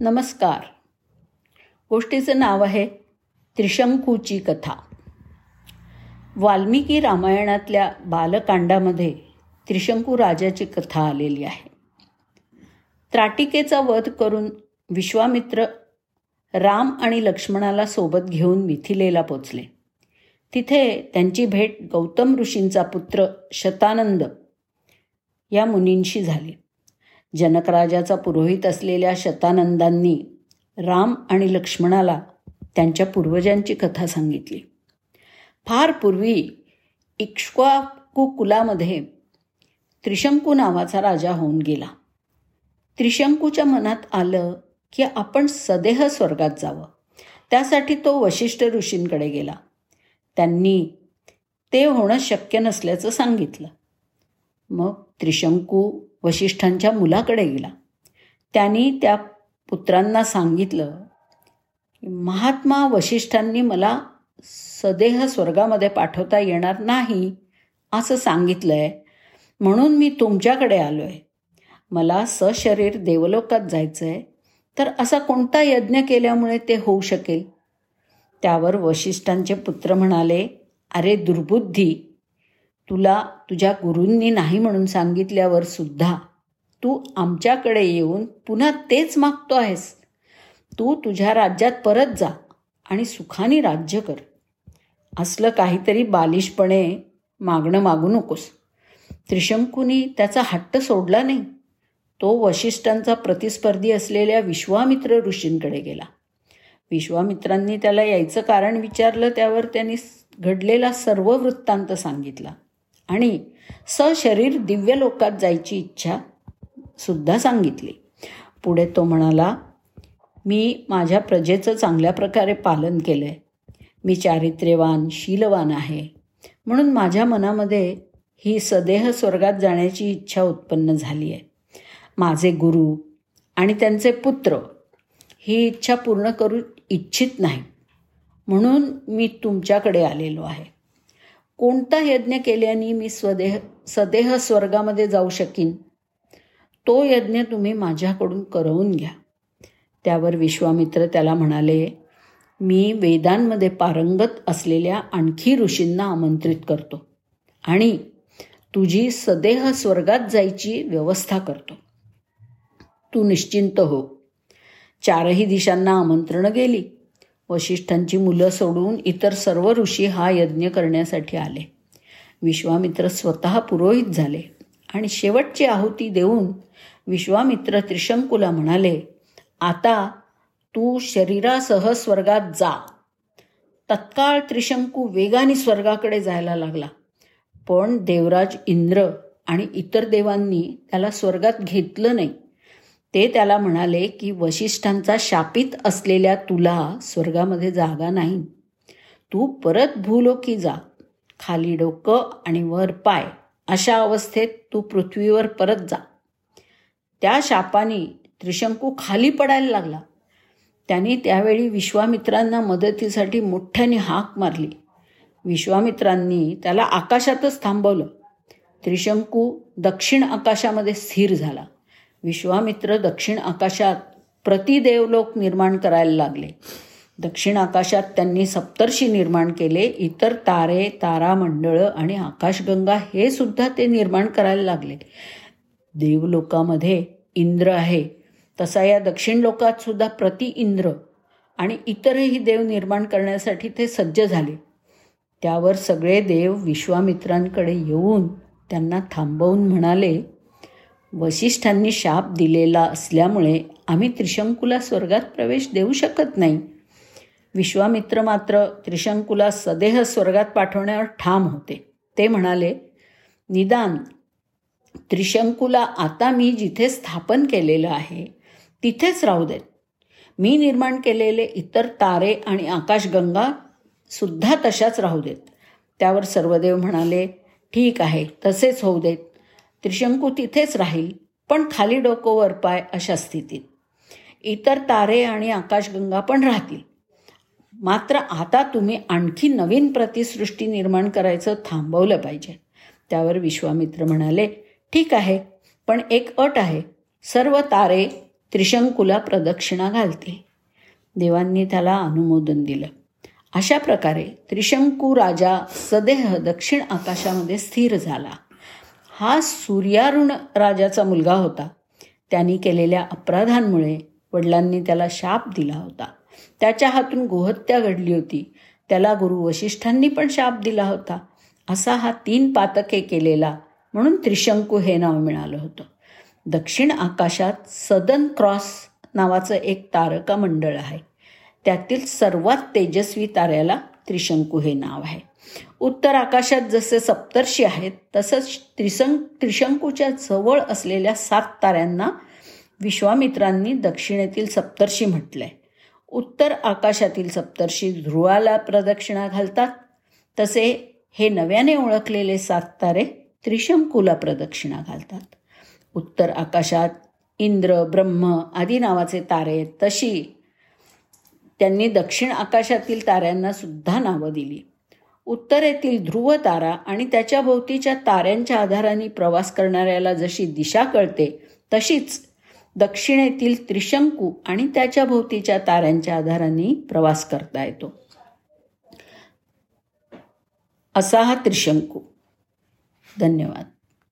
नमस्कार. गोष्टीचं नाव आहे त्रिशंकूची कथा. वाल्मिकी रामायणातल्या बालकांडामध्ये त्रिशंकू राजाची कथा आलेली आहे. त्राटिकेचा वध करून विश्वामित्र राम आणि लक्ष्मणाला सोबत घेऊन मिथिलेला पोचले. तिथे त्यांची भेट गौतम ऋषींचा पुत्र शतानंद या मुनींशी झाली. जनकराजाचा पुरोहित असलेल्या शतानंदांनी राम आणि लक्ष्मणाला त्यांच्या पूर्वजांची कथा सांगितली. फार पूर्वी इक्ष्वाकू कुलामध्ये त्रिशंकू नावाचा राजा होऊन गेला. त्रिशंकूच्या मनात आलं की आपण सदेह स्वर्गात जावं. त्यासाठी तो वशिष्ठ ऋषींकडे गेला. त्यांनी ते होणं शक्य नसल्याचं सांगितलं. मग त्रिशंकू वशिष्ठांच्या मुलाकडे गेला. त्यांनी त्या पुत्रांना सांगितलं की महात्मा वशिष्ठांनी मला सदेह स्वर्गामध्ये पाठवता येणार नाही असं सांगितलं आहे म्हणून मी तुमच्याकडे आलो आहे मला सशरीर देवलोकात जायचं आहे तर असा कोणता यज्ञ केल्यामुळे ते होऊ शकेल? त्यावर वशिष्ठांचे पुत्र म्हणाले अरे दुर्बुद्धी तुला तुझ्या गुरूंनी नाही म्हणून सांगितल्यावर सुद्धा तू आमच्याकडे येऊन पुन्हा तेच मागतो आहेस. तू तुझ्या राज्यात परत जा आणि सुखाने राज्य कर. असलं काहीतरी बालिशपणे मागणं मागू नकोस. त्रिशंकूनी त्याचा हट्ट सोडला नाही. तो वशिष्ठांचा प्रतिस्पर्धी असलेल्या विश्वामित्र ऋषींकडे गेला. विश्वामित्रांनी त्याला यायचं कारण विचारलं त्यावर त्यांनी घडलेला सर्व वृत्तांत सांगितला. आणि सशरीर दिव्य लोकात जायची इच्छा सुद्धा सांगितली. पुढे तो म्हणाला मी माझ्या प्रजेचं चांगल्या प्रकारे पालन केलं आहे मी चारित्र्यवान शीलवान आहे. म्हणून माझ्या मनामध्ये ही सदेह स्वर्गात जाण्याची इच्छा उत्पन्न झाली आहे माझे गुरु आणि त्यांचे पुत्र ही इच्छा पूर्ण करू इच्छित नाही. म्हणून मी तुमच्याकडे आलेलो आहे. कोणता यज्ञ केल्याने मी स्वदेह सदेह स्वर्गामध्ये जाऊ शकीन? तो यज्ञ तुम्ही माझ्याकडून करवून घ्या. त्यावर विश्वामित्र त्याला म्हणाले मी वेदांमध्ये पारंगत असलेल्या आणखी ऋषींना आमंत्रित करतो आणि तुझी सदेह स्वर्गात जायची व्यवस्था करतो. तू निश्चिंत हो. चारही दिशांना आमंत्रणं गेली. वशिष्ठांची मुलं सोडून इतर सर्व ऋषी हा यज्ञ करण्यासाठी आले. विश्वामित्र स्वतः पुरोहित झाले आणि शेवटची आहुती देऊन विश्वामित्र त्रिशंकूला म्हणाले आता तू शरीरासह स्वर्गात जा. तत्काळ त्रिशंकू वेगाने स्वर्गाकडे जायला लागला. पण देवराज इंद्र आणि इतर देवांनी त्याला स्वर्गात घेतलं नाही. ते त्याला म्हणाले की वशिष्ठांचा शापित असलेल्या तुला स्वर्गामध्ये जागा नाही. तू परत भूलोकी जा. खाली डोकं आणि वर पाय. अशा अवस्थेत तू पृथ्वीवर परत जा. त्या शापाने त्रिशंकू खाली पडायला लागला. त्यांनी त्यावेळी विश्वामित्रांना मदतीसाठी मोठ्याने हाक मारली. विश्वामित्रांनी त्याला आकाशातच थांबवलं. त्रिशंकू दक्षिण आकाशामध्ये स्थिर झाला. विश्वामित्र दक्षिण आकाशात प्रतिदेवलोक निर्माण करायला लागले. दक्षिण आकाशात त्यांनी सप्तर्षी निर्माण केले. इतर तारे तारामंडळं आणि आकाशगंगा हे सुद्धा ते निर्माण करायला लागले. देवलोकामध्ये इंद्र आहे. तसा या दक्षिण लोकात सुद्धा प्रति इंद्र आणि इतरही देव निर्माण करण्यासाठी ते सज्ज झाले. त्यावर सगळे देव विश्वामित्रांकडे येऊन त्यांना थांबवून म्हणाले वशिष्ठांनी शाप दिलेला असल्यामुळे आम्ही त्रिशंकूला स्वर्गात प्रवेश देऊ शकत नाही. विश्वामित्र मात्र त्रिशंकूला सदेह स्वर्गात पाठवण्यावर ठाम होते. ते म्हणाले निदान त्रिशंकूला आता मी जिथे स्थापन केलेलं आहे तिथेच राहू देत. मी निर्माण केलेले इतर तारे आणि आकाशगंगा सुद्धा तशाच राहू देत. त्यावर सर्वदेव म्हणाले ठीक आहे तसेच होऊ देत. त्रिशंकू तिथेच राहील पण खाली डोकं वर पाय अशा स्थितीत. इतर तारे आणि आकाशगंगा पण राहतील. मात्र आता तुम्ही आणखी नवीन प्रतिसृष्टी निर्माण करायचं थांबवलं पाहिजे. त्यावर विश्वामित्र म्हणाले ठीक आहे पण एक अट आहे. सर्व तारे त्रिशंकूला प्रदक्षिणा घालते देवांनी त्याला अनुमोदन दिलं. अशा प्रकारे त्रिशंकू राजा सदेह दक्षिण आकाशामध्ये स्थिर झाला. हा सूर्यारुण राजाचा मुलगा होता. त्यांनी केलेल्या अपराधांमुळे वडिलांनी त्याला शाप दिला होता. त्याच्या हातून गोहत्या घडली होती. त्याला गुरु वशिष्ठांनी पण शाप दिला होता. असा हा तीन पातके केलेला म्हणून त्रिशंकू हे नाव मिळालं होतं. दक्षिण आकाशात सदन क्रॉस नावाचं एक तारका मंडळ आहे. त्यातील सर्वात तेजस्वी ताऱ्याला त्रिशंकू हे नाव आहे. उत्तर आकाशात जसे सप्तर्षी आहेत तसंच त्रिसंक त्रिशंकूच्या जवळ असलेल्या सात ताऱ्यांना विश्वामित्रांनी दक्षिणेतील सप्तर्षी म्हटलंय. उत्तर आकाशातील सप्तर्षी ध्रुवाला प्रदक्षिणा घालतात. तसे हे नव्याने ओळखलेले सात तारे त्रिशंकूला प्रदक्षिणा घालतात. उत्तर आकाशात इंद्र ब्रह्म आदी नावाचे तारे तशी त्यांनी दक्षिण आकाशातील ताऱ्यांना सुद्धा नावं दिली. उत्तरेतील ध्रुव तारा आणि त्याच्या भोवतीच्या ताऱ्यांच्या आधाराने प्रवास करणाऱ्याला जशी दिशा कळते तशीच दक्षिणेतील त्रिशंकू आणि त्याच्या भोवतीच्या ताऱ्यांच्या आधाराने प्रवास करता येतो. असा हा त्रिशंकू. धन्यवाद.